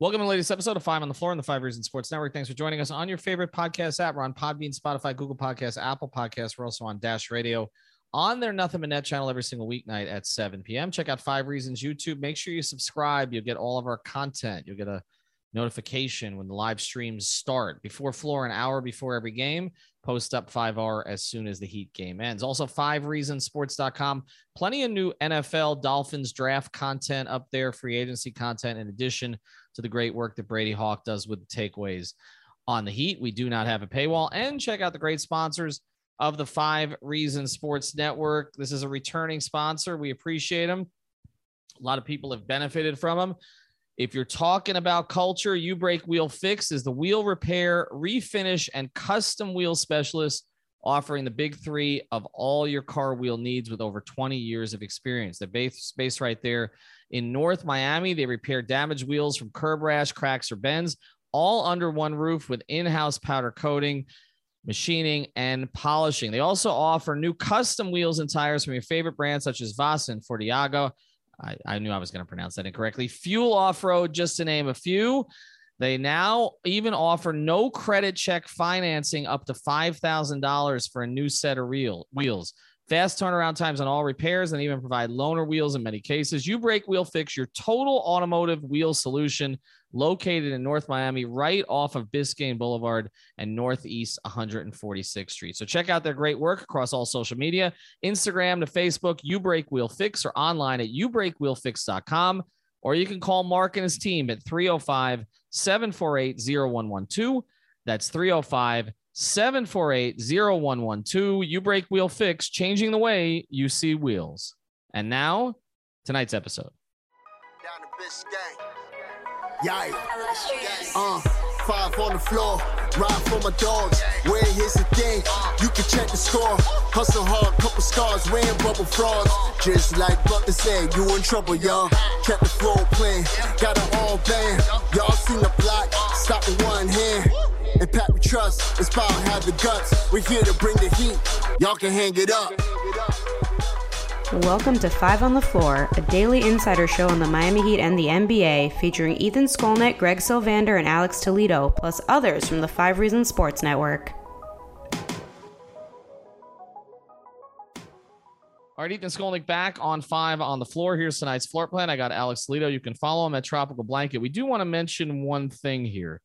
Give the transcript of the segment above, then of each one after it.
Welcome to the latest episode of Five on the Floor on the Five Reasons Sports Network. Thanks for joining us on your favorite podcast app. We're on Podbean, Spotify, Google Podcasts, Apple Podcasts. We're also on Dash Radio on their Nothing But Net channel every single weeknight at 7 p.m. Check out Five Reasons YouTube. Make sure you subscribe. You'll get all of our content. You'll get a notification when the live streams start before floor an hour before every game post up 5r as soon as the heat game ends also five reasons sports.com plenty of new nfl dolphins draft content up there free agency content in addition to the great work that brady hawk does with the takeaways on the heat. We do not have a paywall. And check out the great sponsors of the five reasons sports network. This is a returning sponsor. We appreciate them a lot of people have benefited from them if you're talking about culture, U Break Wheel Fix is the wheel repair, refinish, and custom wheel specialist offering the big three of all your car wheel needs with over 20 years of experience. They're based, based right there in North Miami. They repair damaged wheels from curb rash, cracks, or bends, all under one roof with in house powder coating machining, and polishing. They also offer new custom wheels and tires from your favorite brands such as Vasa and Fortiago. I, I knew I was going to pronounce that incorrectly. Fuel Off Road, just to name a few. They now even offer no credit check financing up to $5,000 for a new set of real wheels. Fast turnaround times on all repairs and even provide loaner wheels in many cases. U Break Wheel Fix, your total automotive wheel solution located in North Miami, right off of Biscayne Boulevard and Northeast 146th Street. So check out their great work across all social media Instagram to Facebook, U Break Wheel Fix, or online at ubreakwheelfix.com. Or you can call Mark and his team at 305 748 0112. That's 305 748 0112. U Break Wheel Fix, changing the way you see wheels. And now, tonight's episode. Down to Biscayne. Yeah. Uh, five on the floor, ride for my dogs. Where here's the thing, you can check the score. Hustle hard, couple scars, wearing bubble frogs. Just like Butler said, you in trouble, y'all. Kept the floor playing, got it all band. Y'all seen the block, stop with one hand. And Pat we trust, it's power, have the guts. We're here to bring the heat, y'all can hang it up. Welcome to Five on the Floor, a daily insider show on the Miami Heat and the NBA, featuring Ethan Skolnick, Greg Sylvander, and Alex Toledo, plus others from the Five Reasons Sports Network. All right, Ethan Skolnick back on five on the floor. Here's tonight's floor plan. I got Alex Toledo. You can follow him at Tropical Blanket. We do want to mention one thing here.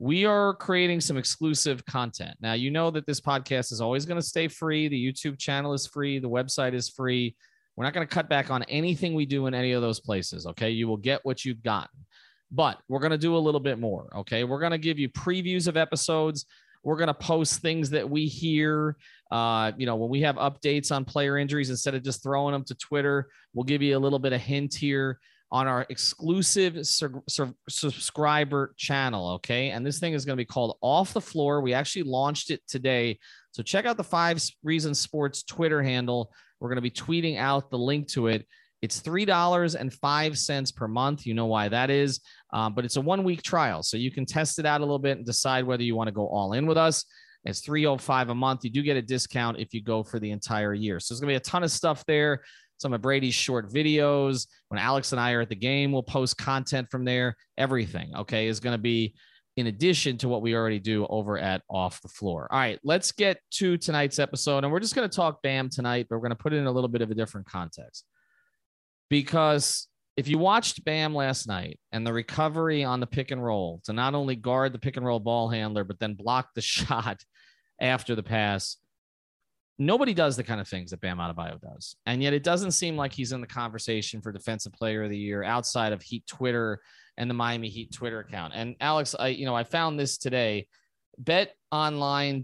We are creating some exclusive content. Now, you know that this podcast is always going to stay free. The YouTube channel is free. The website is free. We're not going to cut back on anything we do in any of those places. Okay. You will get what you've gotten, but we're going to do a little bit more. Okay. We're going to give you previews of episodes. We're going to post things that we hear. Uh, you know, when we have updates on player injuries, instead of just throwing them to Twitter, we'll give you a little bit of hint here on our exclusive sur- sur- subscriber channel. Okay. And this thing is going to be called Off the Floor. We actually launched it today. So check out the Five Reasons Sports Twitter handle. We're going to be tweeting out the link to it. It's $3.05 per month. You know why that is. Um, but it's a one week trial. So you can test it out a little bit and decide whether you want to go all in with us. It's 305 a month. You do get a discount if you go for the entire year. So there's going to be a ton of stuff there some of Brady's short videos. When Alex and I are at the game, we'll post content from there. Everything, okay, is going to be in addition to what we already do over at Off the Floor. All right, let's get to tonight's episode. And we're just going to talk BAM tonight, but we're going to put it in a little bit of a different context. Because if you watched BAM last night and the recovery on the pick and roll to not only guard the pick and roll ball handler, but then block the shot after the pass, nobody does the kind of things that Bam Adebayo does. And yet it doesn't seem like he's in the conversation for defensive player of the year outside of Heat Twitter and the Miami Heat Twitter account. And Alex, I you know, I found this today. betonline.ag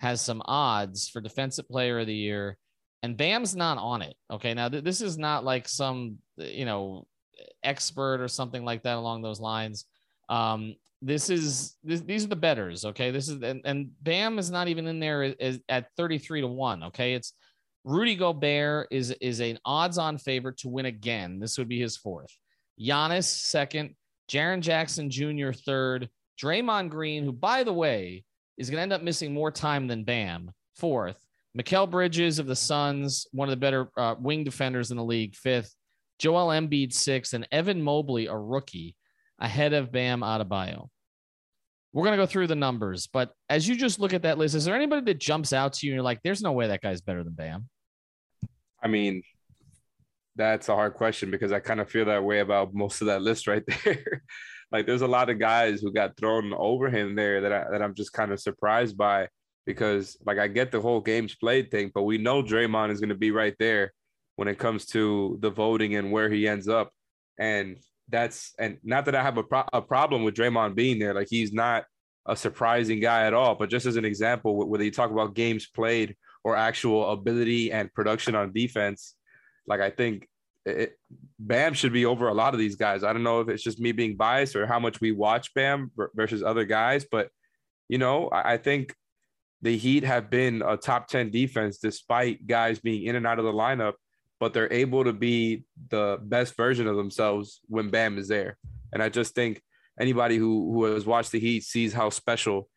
has some odds for defensive player of the year and Bam's not on it. Okay, now th- this is not like some you know expert or something like that along those lines. Um, this is this, these are the bettors. Okay, this is and, and Bam is not even in there as, at thirty three to one. Okay, it's Rudy Gobert is is an odds on favorite to win again. This would be his fourth. Giannis second. Jaren Jackson Jr. third. Draymond Green, who by the way is going to end up missing more time than Bam, fourth. Mikal Bridges of the Suns, one of the better uh, wing defenders in the league, fifth. Joel Embiid, sixth, and Evan Mobley, a rookie, ahead of Bam Adebayo. We're going to go through the numbers, but as you just look at that list, is there anybody that jumps out to you and you're like, there's no way that guy's better than Bam? I mean, that's a hard question because I kind of feel that way about most of that list right there. like there's a lot of guys who got thrown over him there that I, that I'm just kind of surprised by because like I get the whole games played thing, but we know Draymond is going to be right there when it comes to the voting and where he ends up. And that's and not that I have a, pro- a problem with Draymond being there. Like he's not a surprising guy at all. But just as an example, whether you talk about games played or actual ability and production on defense, like I think it, Bam should be over a lot of these guys. I don't know if it's just me being biased or how much we watch Bam versus other guys, but you know, I, I think the Heat have been a top 10 defense despite guys being in and out of the lineup, but they're able to be the best version of themselves when Bam is there. And I just think anybody who, who has watched the Heat sees how special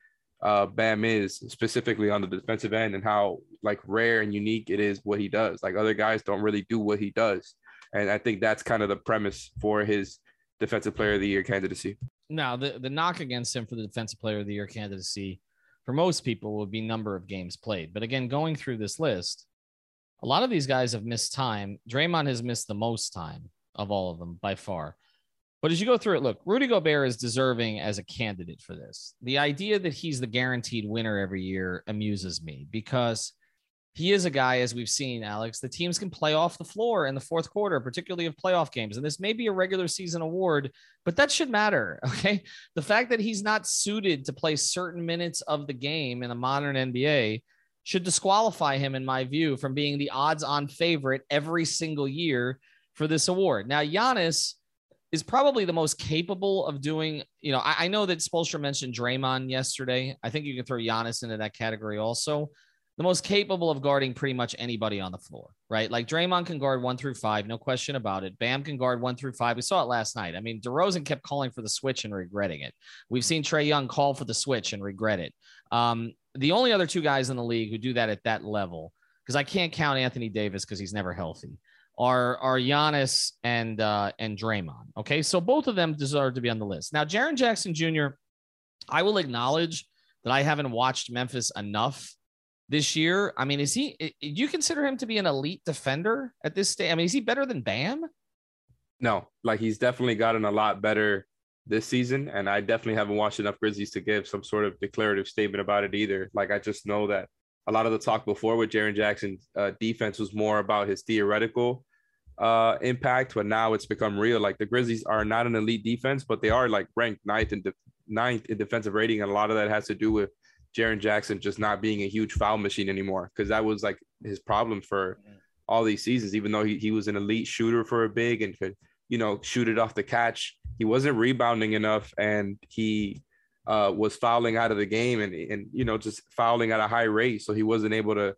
uh, Bam is, specifically on the defensive end, and how like rare and unique it is what he does. Like other guys don't really do what he does. And I think that's kind of the premise for his defensive player of the year candidacy. Now, the, the knock against him for the defensive player of the year candidacy for most people would be number of games played. But again, going through this list, a lot of these guys have missed time. Draymond has missed the most time of all of them by far. But as you go through it, look, Rudy Gobert is deserving as a candidate for this. The idea that he's the guaranteed winner every year amuses me because – he is a guy, as we've seen, Alex, the teams can play off the floor in the fourth quarter, particularly of playoff games. And this may be a regular season award, but that should matter. Okay. The fact that he's not suited to play certain minutes of the game in a modern NBA should disqualify him, in my view, from being the odds on favorite every single year for this award. Now, Giannis is probably the most capable of doing, you know, I, I know that Spoelstra mentioned Draymond yesterday. I think you can throw Giannis into that category also the most capable of guarding pretty much anybody on the floor, right? Like Draymond can guard one through five, no question about it. Bam can guard one through five. We saw it last night. I mean, DeRozan kept calling for the switch and regretting it. We've seen Trae Young call for the switch and regret it. Um, the only other two guys in the league who do that at that level, because I can't count Anthony Davis because he's never healthy, are are Giannis and uh, and Draymond. Okay, so both of them deserve to be on the list. Now, Jaren Jackson Jr. I will acknowledge that I haven't watched Memphis enough this year. I mean, is he? Do you consider him to be an elite defender at this stage? I mean, is he better than Bam? No, like he's definitely gotten a lot better this season, and I definitely haven't watched enough Grizzlies to give some sort of declarative statement about it either. Like I just know that a lot of the talk before with Jaren Jackson's uh, defense was more about his theoretical uh, impact, but now it's become real. Like the Grizzlies are not an elite defense, but they are like ranked ninth in de- ninth in defensive rating, and a lot of that has to do with Jaren Jackson just not being a huge foul machine anymore because that was like his problem for all these seasons. Even though he, he was an elite shooter for a big and could, you know, shoot it off the catch, he wasn't rebounding enough and he uh, was fouling out of the game and, and, you know, just fouling at a high rate. So he wasn't able to,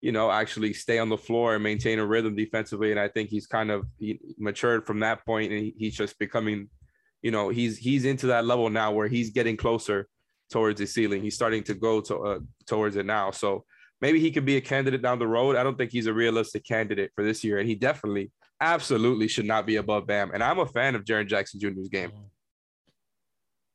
you know, actually stay on the floor and maintain a rhythm defensively. And I think he's kind of he matured from that point and he, he's just becoming, you know, he's he's into that level now where he's getting closer towards the ceiling. He's starting to go to, uh, towards it now. So maybe he could be a candidate down the road. I don't think he's a realistic candidate for this year, and he definitely, absolutely should not be above Bam. And I'm a fan of Jaren Jackson Jr.'s game. Mm-hmm.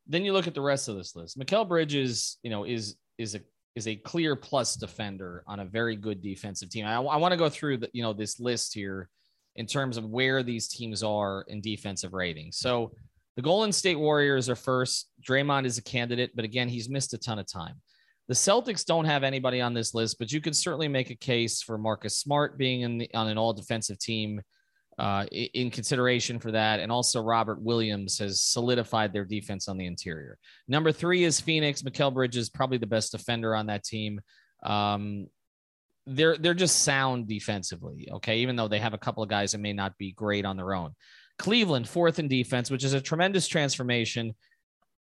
Then you look at the rest of this list. Mikal Bridges, you know, is is a is a clear plus defender on a very good defensive team. I, I want to go through the you know this list here in terms of where these teams are in defensive rating. So the Golden State Warriors are first. Draymond is a candidate, but again, he's missed a ton of time. The Celtics don't have anybody on this list, but you could certainly make a case for Marcus Smart being in the, on an all defensive team uh, in consideration for that. And also, Robert Williams has solidified their defense on the interior. Number three is Phoenix. Mikal Bridges, probably the best defender on that team. Um, they're they're just sound defensively. Okay, even though they have a couple of guys that may not be great on their own. Cleveland fourth in defense, which is a tremendous transformation.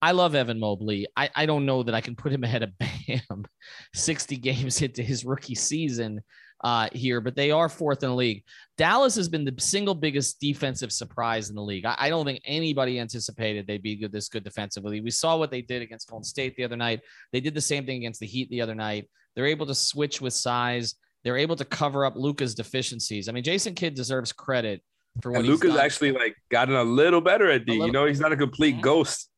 I love Evan Mobley. I, I don't know that I can put him ahead of Bam 60 games into his rookie season uh, here, but they are fourth in the league. Dallas has been the single biggest defensive surprise in the league. I, I don't think anybody anticipated they'd be good, this good defensively. We saw what they did against Golden State the other night. They did the same thing against the Heat the other night. They're able to switch with size. They're able to cover up Luka's deficiencies. I mean, Jason Kidd deserves credit for what and Luka's actually like gotten a little better at D. Little, you know, he's not a complete mm-hmm. ghost.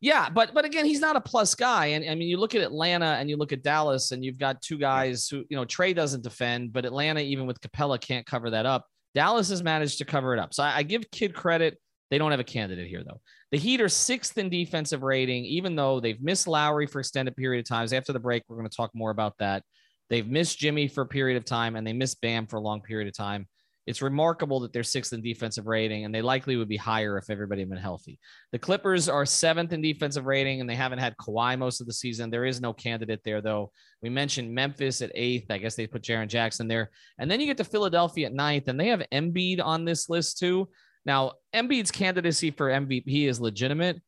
Yeah, but but again, he's not a plus guy. And I mean, you look at Atlanta and you look at Dallas, and you've got two guys who you know Trae doesn't defend, but Atlanta, even with Capela can't cover that up. Dallas has managed to cover it up. So I, I give Kidd credit. They don't have a candidate here though. The Heat are sixth in defensive rating, even though they've missed Lowry for extended period of times. After the break, we're going to talk more about that. They've missed Jimmy for a period of time, and they missed Bam for a long period of time. It's remarkable that they're sixth in defensive rating, and they likely would be higher if everybody had been healthy. The Clippers are seventh in defensive rating, and they haven't had Kawhi most of the season. There is no candidate there, though. We mentioned Memphis at eighth. I guess they put Jaren Jackson there. And then you get to Philadelphia at ninth, and they have Embiid on this list, too. Now, Embiid's candidacy for MVP is legitimate.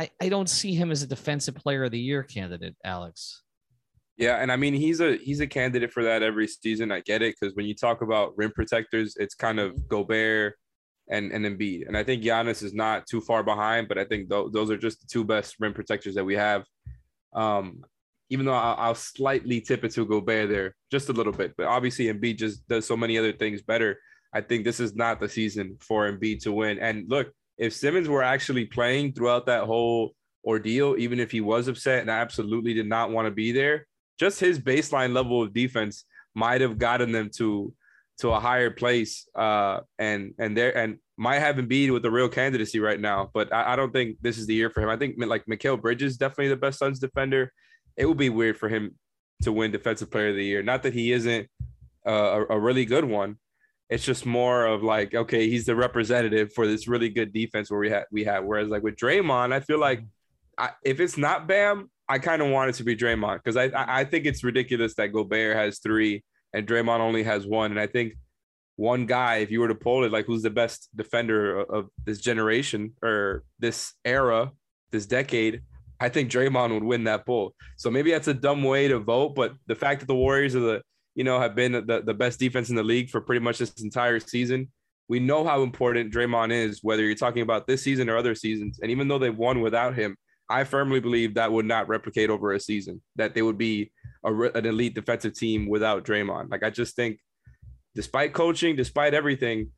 I, I don't see him as a defensive player of the year candidate, Alex. Yeah, and I mean he's a he's a candidate for that every season. I get it because when you talk about rim protectors, it's kind of mm-hmm. Gobert and and Embiid, and I think Giannis is not too far behind. But I think th- those are just the two best rim protectors that we have. Um, even though I'll, I'll, slightly tip it to Gobert there just a little bit, but obviously Embiid just does so many other things better. I think this is not the season for Embiid to win. And look, if Simmons were actually playing throughout that whole ordeal, even if he was upset and absolutely did not want to be there, just his baseline level of defense might have gotten them to to a higher place uh, and and there and might have Embiid with the real candidacy right now. But I, I, don't think this is the year for him. I think like Mikal Bridges definitely the best Suns defender. It would be weird for him to win Defensive Player of the Year. Not that he isn't uh, a, a really good one. It's just more of like okay, he's the representative for this really good defense where we had we had. Whereas like with Draymond, I feel like I, if it's not Bam, I kind of want it to be Draymond because I I think it's ridiculous that Gobert has three and Draymond only has one, and I think one guy, if you were to poll it, like who's the best defender of this generation or this era, this decade, I think Draymond would win that poll. So maybe that's a dumb way to vote, but the fact that the Warriors are the you know have been the, the best defense in the league for pretty much this entire season. We know how important Draymond is, whether you're talking about this season or other seasons. And even though they've won without him, I firmly believe that would not replicate over a season. That they would be a, an elite defensive team without Draymond. Like I just think, despite coaching, despite everything,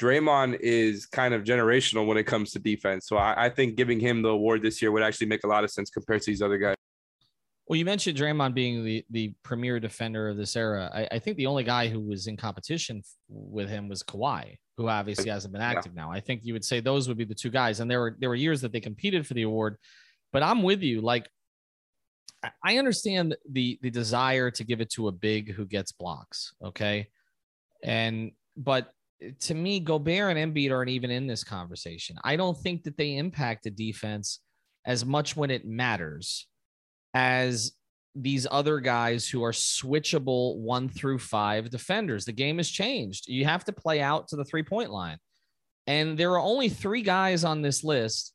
Draymond is kind of generational when it comes to defense. So I, I, think giving him the award this year would actually make a lot of sense compared to these other guys. Well, you mentioned Draymond being the, the premier defender of this era. I, I think the only guy who was in competition with him was Kawhi, who obviously hasn't been active yeah. now. I think you would say those would be the two guys. And there were there were years that they competed for the award but I'm with you. Like, I understand the the desire to give it to a big who gets blocks. Okay, and but to me, Gobert and Embiid aren't even in this conversation. I don't think that they impact the defense as much when it matters as these other guys who are switchable one through five defenders. The game has changed. You have to play out to the three point line. And there are only three guys on this list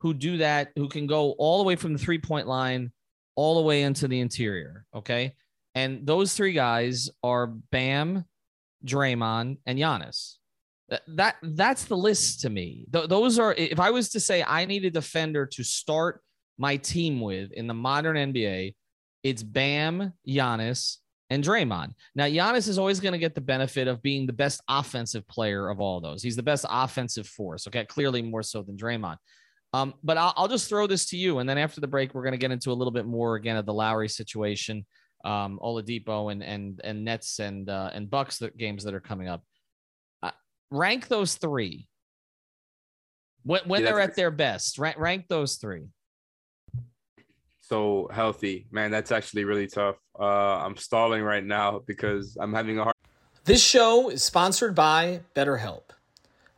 who do that, who can go all the way from the three point line all the way into the interior. Okay. And those three guys are Bam, Draymond, and Giannis. That that's the list to me. Th- those are if I was to say I need a defender to start my team with in the modern NBA, it's Bam, Giannis, and Draymond. Now, Giannis is always going to get the benefit of being the best offensive player of all those. He's the best offensive force. Okay, clearly more so than Draymond. Um, but I'll, I'll, just throw this to you, and then after the break, we're going to get into a little bit more again of the Lowry situation, um, Oladipo, and and and Nets and uh, and Bucks that games that are coming up. Uh, rank those three when when yeah, they're at their best. Rank rank those three. So healthy, man. That's actually really tough. Uh, I'm stalling right now because I'm having a hard. This show is sponsored by BetterHelp.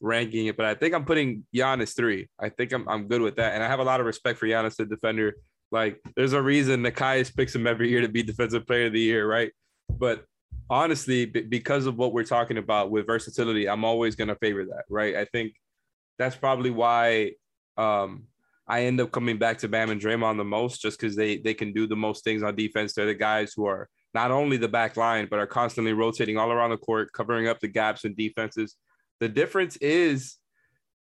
ranking it, but I think I'm putting Giannis three. I think I'm I'm good with that, and I have a lot of respect for Giannis, the defender. Like, there's a reason Nekias picks him every year to be Defensive Player of the Year, right? But honestly, b- because of what we're talking about with versatility, I'm always gonna favor that, right? I think that's probably why um, I end up coming back to Bam and Draymond the most, just because they they can do the most things on defense. They're the guys who are not only the back line, but are constantly rotating all around the court, covering up the gaps in defenses. The difference is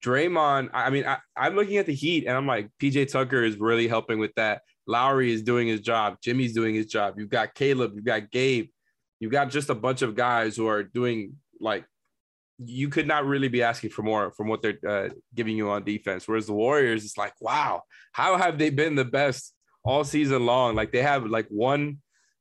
Draymond. I mean, I, I'm looking at the Heat and I'm like, PJ Tucker is really helping with that. Lowry is doing his job. Jimmy's doing his job. You've got Caleb. You've got Gabe. You've got just a bunch of guys who are doing like you could not really be asking for more from what they're uh, giving you on defense. Whereas the Warriors, it's like, wow, how have they been the best all season long? Like they have like one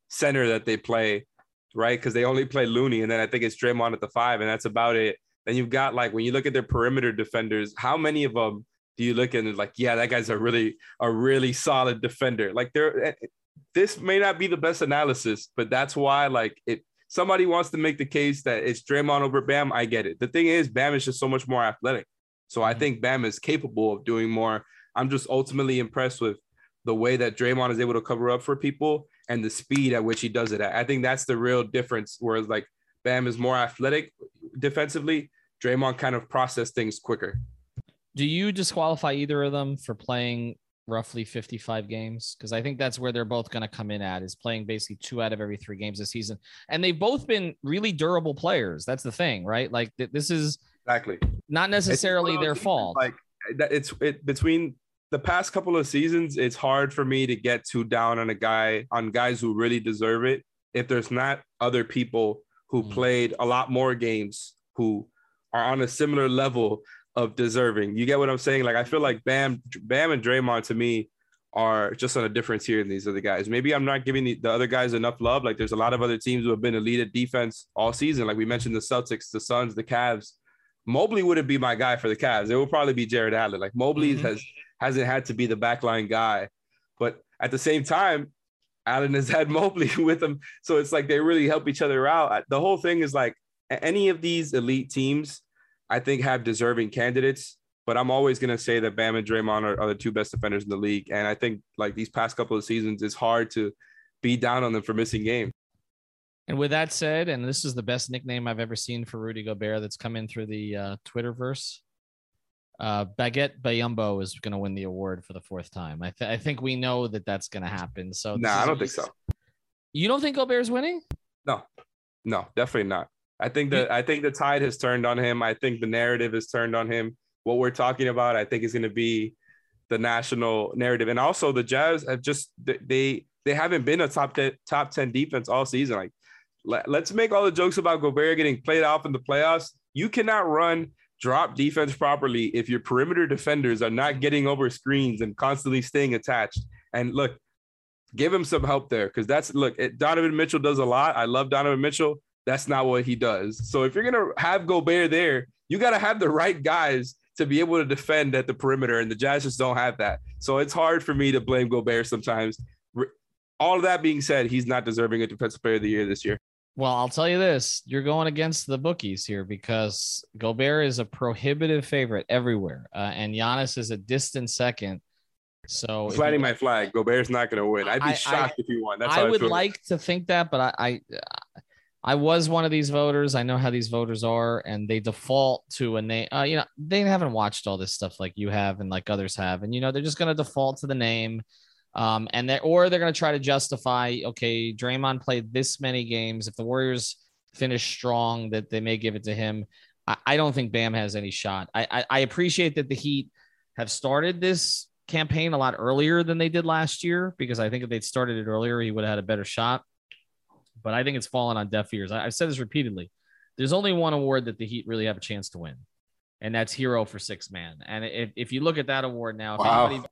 center that they play, right? Because they only play Looney, and then I think it's Draymond at the five, and that's about it. Then you've got like when you look at their perimeter defenders, how many of them do you look at and like, yeah, that guy's a really a really solid defender. Like they're eh, eh, this may not be the best analysis, but that's why like it somebody wants to make the case that it's Draymond over Bam, I get it. The thing is, Bam is just so much more athletic. So I mm-hmm. think Bam is capable of doing more. I'm just ultimately impressed with the way that Draymond is able to cover up for people and the speed at which he does it at. I think that's the real difference. Whereas like Bam is more athletic defensively, Draymond kind of process things quicker. Do you disqualify either of them for playing roughly 55 games? Because I think that's where they're both going to come in at is playing basically two out of every three games this season. And they've both been really durable players. That's the thing, right? Like th- this is exactly not necessarily their fault. Like it's it between the past couple of seasons, it's hard for me to get too down on a guy on guys who really deserve it if there's not other people who mm. played a lot more games who are on a similar level of deserving. You get what I'm saying? Like I feel like Bam, Bam and Draymond to me are just on a different tier than these other guys. Maybe I'm not giving the, the other guys enough love. Like there's a lot of other teams who have been elite at defense all season. Like we mentioned the Celtics, the Suns, the Cavs. Mobley wouldn't be my guy for the Cavs. It will probably be Jarrett Allen. Like Mobley mm-hmm. has hasn't had to be the backline guy, but at the same time, Allen has had Mobley with him, so it's like they really help each other out. The whole thing is like any of these elite teams I think have deserving candidates, but I'm always going to say that Bam and Draymond are, are, the two best defenders in the league. And I think like these past couple of seasons, it's hard to be down on them for missing games. And with that said, and this is the best nickname I've ever seen for Rudy Gobert that's come in through the uh, Twitterverse. Uh, Baguette Biyombo is going to win the award for the fourth time. I, th- I think we know that that's going to happen. So, no, nah, I don't think so. You don't think Gobert's winning? No, no, definitely not. I think that I think the tide has turned on him. I think the narrative has turned on him. What we're talking about, I think, is going to be the national narrative, and also the Jazz have just they they haven't been a top 10, top 10 defense all season. Like, let, let's make all the jokes about Gobert getting played off in the playoffs. You cannot run drop defense properly if your perimeter defenders are not getting over screens and constantly staying attached. And look, give him some help there because that's look, it, Donovan Mitchell does a lot. I love Donovan Mitchell. That's not what he does. So if you're gonna have Gobert there, you got to have the right guys to be able to defend at the perimeter, and the Jazz just don't have that. So it's hard for me to blame Gobert sometimes. All of that being said, he's not deserving a Defensive Player of the Year this year. Well, I'll tell you this: you're going against the bookies here because Gobert is a prohibitive favorite everywhere, uh, and Giannis is a distant second. So planting my flag, Gobert's not going to win. I'd be I, shocked I, if he won. That's I would like to think that, but I, I, I was one of these voters. I know how these voters are, and they default to a name. Uh, you know, they haven't watched all this stuff like you have and like others have, and you know, they're just going to default to the name. Um, and they or they're going to try to justify, okay, Draymond played this many games. If the Warriors finish strong, that they may give it to him. I, I don't think Bam has any shot. I, I, I appreciate that the Heat have started this campaign a lot earlier than they did last year because I think if they'd started it earlier, he would have had a better shot. But I think it's fallen on deaf ears. I, have said this repeatedly. There's only one award that the Heat really have a chance to win, and that's Herro for Six Man. And if, if you look at that award now, wow. Anybody,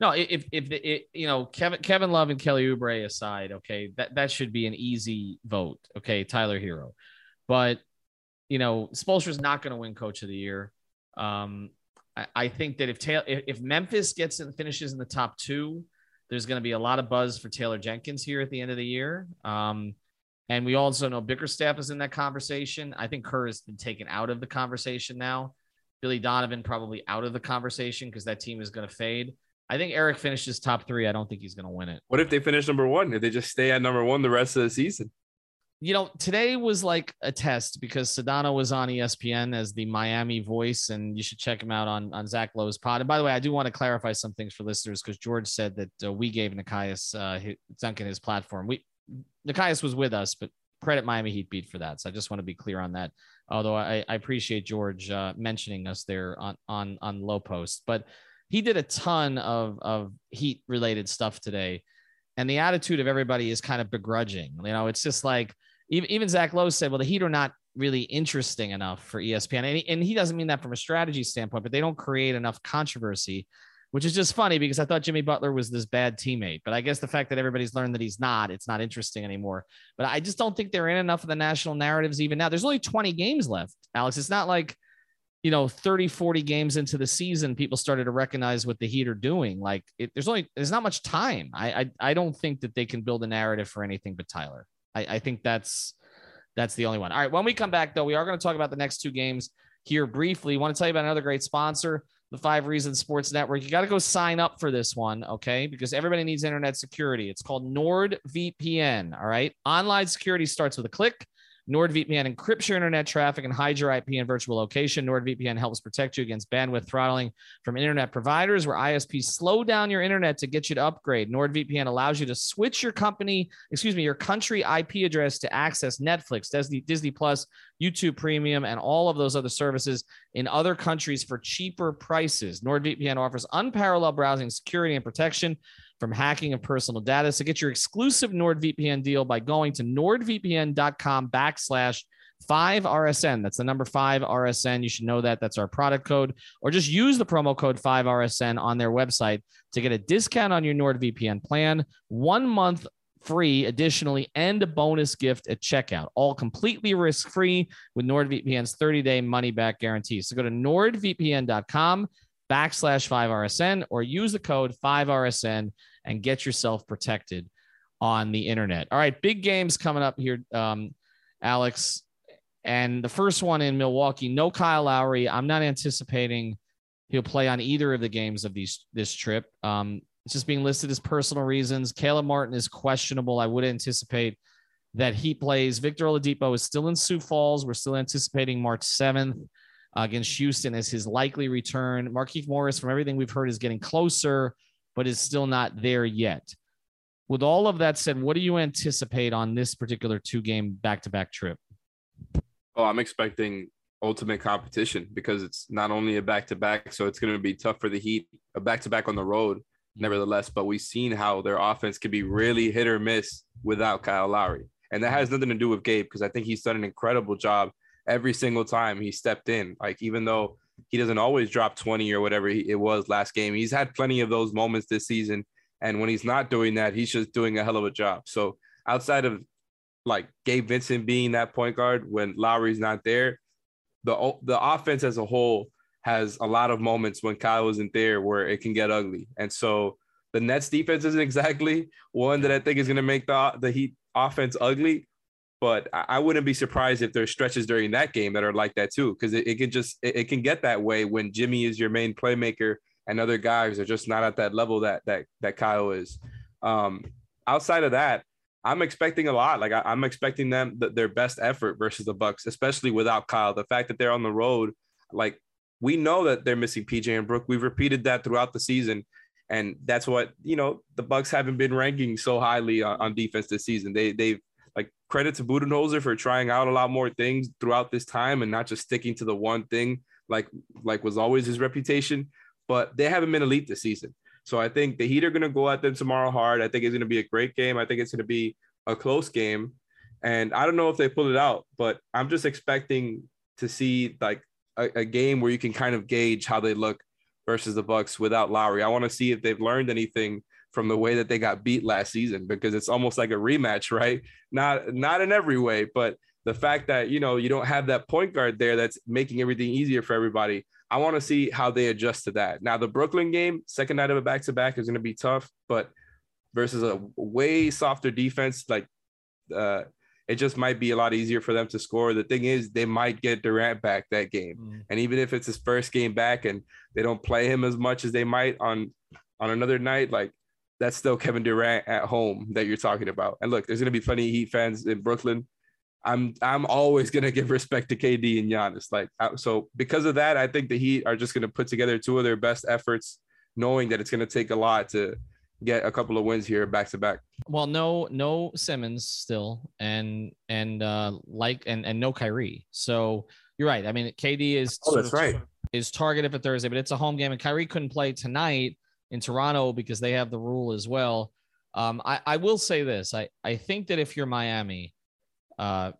no, if if it, you know Kevin Kevin Love and Kelly Oubre aside, okay, that that should be an easy vote. Okay, Tyler Herro, but you know Spoelstra's not going to win Coach of the Year. Um, I, think that if Taylor, if Memphis gets and finishes in the top two, there's going to be a lot of buzz for Taylor Jenkins here at the end of the year. Um, and we also know Bickerstaff is in that conversation. I think Kerr has been taken out of the conversation now. Billy Donovan probably out of the conversation because that team is going to fade. I think Erik finishes top three. I don't think he's going to win it. What if they finish number one? If they just stay at number one the rest of the season? you know, today was like a test because Sedano was on ESPN as the Miami voice, and you should check him out on, on Zach Lowe's pod. And by the way, I do want to clarify some things for listeners because George said that uh, we gave Nekias uh, his, Duncan his platform. We Nekias was with us, but credit Miami Heat beat for that. So I just want to be clear on that. Although I, I appreciate George uh, mentioning us there on on on Lowe Post, but he did a ton of of Heat related stuff today, and the attitude of everybody is kind of begrudging. You know, it's just like even, even Zach Lowe said, well, the Heat are not really interesting enough for ESPN. And he, and he doesn't mean that from a strategy standpoint, but they don't create enough controversy, which is just funny because I thought Jimmy Butler was this bad teammate. But I guess the fact that everybody's learned that he's not, it's not interesting anymore. But I just don't think they're in enough of the national narratives even now. There's only 20 games left, Alex. It's not like, you know, 30, 40 games into the season, people started to recognize what the Heat are doing. Like it, there's only, there's not much time. I, I, I don't think that they can build a narrative for anything but Tyler. I, I think that's that's the only one. All right. When we come back, though, we are going to talk about the next two games here briefly. want to tell you about another great sponsor, the Five Reasons Sports Network. You got to go sign up for this one, okay? Because everybody needs internet security. It's called NordVPN. All right. Online security starts with a click. NordVPN encrypts your internet traffic and hides your IP and virtual location. NordVPN helps protect you against bandwidth throttling from internet providers where ISPs slow down your internet to get you to upgrade. NordVPN allows you to switch your company, excuse me, your country IP address to access Netflix, Disney, Disney Plus, YouTube Premium, and all of those other services in other countries for cheaper prices. NordVPN offers unparalleled browsing security and protection from hacking of personal data. So get your exclusive NordVPN deal by going to nordvpn.com backslash 5RSN. That's the number 5RSN. You should know that. That's our product code. Or just use the promo code 5RSN on their website to get a discount on your NordVPN plan, one month free additionally, and a bonus gift at checkout. All completely risk free with NordVPN's 30 day money back guarantee. So go to nordvpn.com backslash 5RSN or use the code 5RSN and get yourself protected on the internet. All right, big games coming up here, um, Alex. And the first one in Milwaukee, no Kyle Lowry. I'm not anticipating he'll play on either of the games of these this trip. Um, it's just being listed as personal reasons. Caleb Martin is questionable. I would anticipate that he plays. Victor Oladipo is still in Sioux Falls. We're still anticipating March 7th uh, against Houston as his likely return. Markieff Morris, from everything we've heard, is getting closer, but is still not there yet. With all of that said, what do you anticipate on this particular two game back to back trip? Oh, I'm expecting ultimate competition because it's not only a back to back, so it's going to be tough for the Heat, a back to back on the road, nevertheless. But we've seen how their offense can be really hit or miss without Kyle Lowry. And that has nothing to do with Gabe because I think he's done an incredible job every single time he stepped in. Like, even though he doesn't always drop 20 or whatever he, it was last game, he's had plenty of those moments this season. And when he's not doing that, he's just doing a hell of a job. So, outside of like Gabe Vincent being that point guard when Lowry's not there, the the offense as a whole has a lot of moments when Kyle isn't there where it can get ugly. And so the Nets defense isn't exactly one that I think is going to make the the Heat offense ugly. But I wouldn't be surprised if there's stretches during that game that are like that too, because it, it can just it, it, can get that way when Jimmy is your main playmaker and other guys are just not at that level that that that Kyle is. Um, outside of that, I'm expecting a lot. Like I, am expecting them th- their best effort versus the Bucks, especially without Kyle. The fact that they're on the road, like we know that they're missing PJ and Brook. We've repeated that throughout the season, and that's what you know. The Bucks haven't been ranking so highly on, on defense this season. They they've credit to Budenholzer for trying out a lot more things throughout this time and not just sticking to the one thing like like was always his reputation. But they haven't been elite this season. So I think the Heat are going to go at them tomorrow hard. I think it's going to be a great game. I think it's going to be a close game. And I don't know if they pull it out, but I'm just expecting to see like a, a game where you can kind of gauge how they look versus the Bucks without Lowry. I want to see if they've learned anything from the way that they got beat last season because it's almost like a rematch, right? Not not in every way, but the fact that you know you don't have that point guard there that's making everything easier for everybody. I want to see how they adjust to that. Now, the Brooklyn game, second night of a back to back, is going to be tough, but versus a way softer defense, like uh, it just might be a lot easier for them to score. The thing is, they might get Durant back that game, mm. and even if it's his first game back and they don't play him as much as they might on on another night, like that's still Kevin Durant at home that you're talking about. And look, there's going to be plenty of Heat fans in Brooklyn I'm I'm always gonna give respect to KD and Giannis. Like so, because of that, I think the Heat are just gonna put together two of their best efforts, knowing that it's gonna take a lot to get a couple of wins here back to back. Well, no, no Simmons still, and and uh like and and no Kyrie. So you're right. I mean, KD is oh, that's right is targeted for Thursday, but it's a home game, and Kyrie couldn't play tonight in Toronto because they have the rule as well. Um, I, I will say this. I, I think that if you're Miami, uh,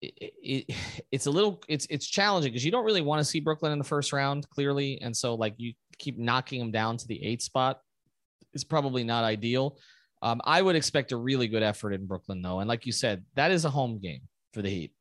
it, it, it's a little it's it's challenging because you don't really want to see Brooklyn in the first round clearly, and so like you keep knocking them down to the eighth spot is probably not ideal. Um, I would expect a really good effort in Brooklyn though, and like you said, that is a home game for the Heat.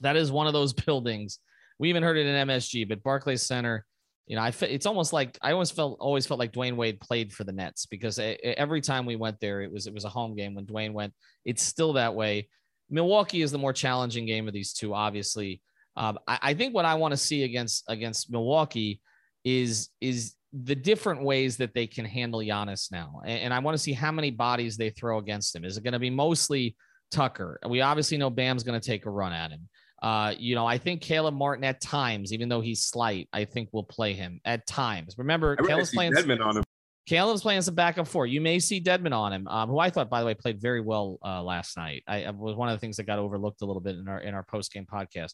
That is one of those buildings. We even heard it in MSG, but Barclays Center. You know, I it's almost like I always felt always felt like Dwyane Wade played for the Nets because every time we went there, it was it was a home game when Dwyane went. It's still that way. Milwaukee is the more challenging game of these two, obviously. Um, I, I, think what I want to see against against Milwaukee is is the different ways that they can handle Giannis now, and, and I want to see how many bodies they throw against him. Is it going to be mostly Tucker? We obviously know Bam's going to take a run at him. Uh, you know, I think Caleb Martin at times, even though he's slight, I think we'll play him at times. Remember, Caleb's playing on him. Caleb's playing some backup four. You may see Dedmon on him, um, who I thought, by the way, played very well uh, last night. I, I, was one of the things that got overlooked a little bit in our in our post game podcast.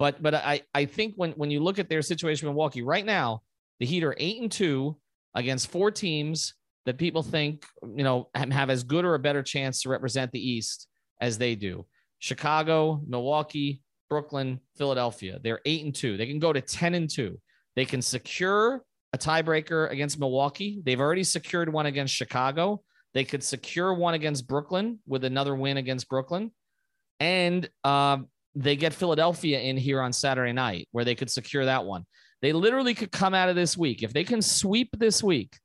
But but I I think when when you look at their situation in Milwaukee right now, the Heat are eight and two against four teams that people think you know have as good or a better chance to represent the East as they do. Chicago, Milwaukee, Brooklyn, Philadelphia. They're eight and two. They can go to ten and two. They can secure a tiebreaker against Milwaukee. They've already secured one against Chicago. They could secure one against Brooklyn with another win against Brooklyn. And um, they get Philadelphia in here on Saturday night where they could secure that one. They literally could come out of this week. If they can sweep this week,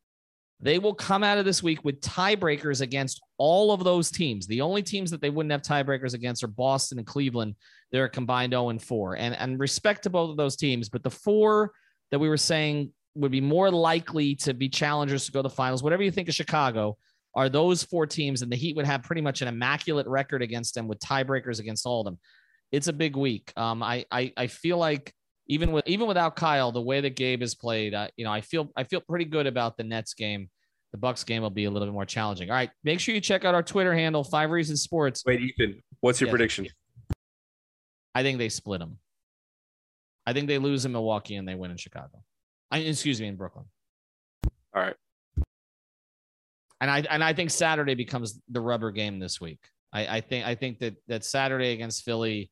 they will come out of this week with tiebreakers against all of those teams. The only teams that they wouldn't have tiebreakers against are Boston and Cleveland. They're a combined 0 and 4. And, and respect to both of those teams, but the four that we were saying would be more likely to be challengers to go to the finals. Whatever you think of Chicago, are those four teams, and the Heat would have pretty much an immaculate record against them with tiebreakers against all of them. It's a big week. Um, I, I I feel like even with even without Kyle, the way that Gabe has played, uh, you know, I feel I feel pretty good about the Nets game. The Bucks game will be a little bit more challenging. All right, make sure you check out our Twitter handle, Five Reasons Sports. Wait, Ethan, what's your yes. prediction? I think they split them. I think they lose in Milwaukee and they win in Chicago. I excuse me in Brooklyn. All right. And I and I think Saturday becomes the rubber game this week. I, I think I think that that Saturday against Philly,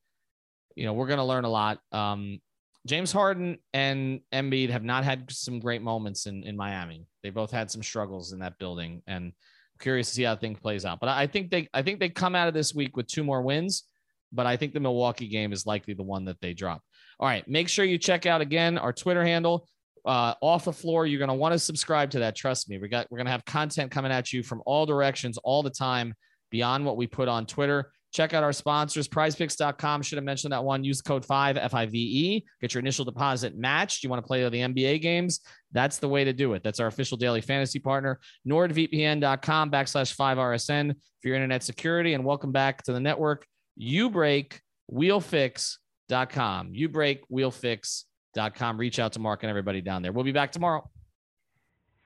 you know, we're going to learn a lot. Um, James Harden and Embiid have not had some great moments in in Miami. They both had some struggles in that building, and I'm curious to see how things plays out. But I think they I think they come out of this week with two more wins. But I think the Milwaukee game is likely the one that they drop. All right, make sure you check out again our Twitter handle uh, off the floor. You're going to want to subscribe to that. Trust me. We got we're going to have content coming at you from all directions all the time beyond what we put on Twitter. Check out our sponsors, prizepicks.com. Should have mentioned that one. Use code 5 F I V E. Get your initial deposit matched. You want to play the NBA games? That's the way to do it. That's our official daily fantasy partner, nordvpn.com backslash 5RSN for your internet security. And welcome back to the network. You break wheelfix.com. ubreakwheelfix.com. Reach out to Mark and everybody down there. We'll be back tomorrow.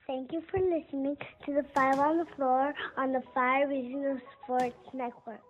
Thank you for listening to the Five on the Floor on the Five Regional Sports Network.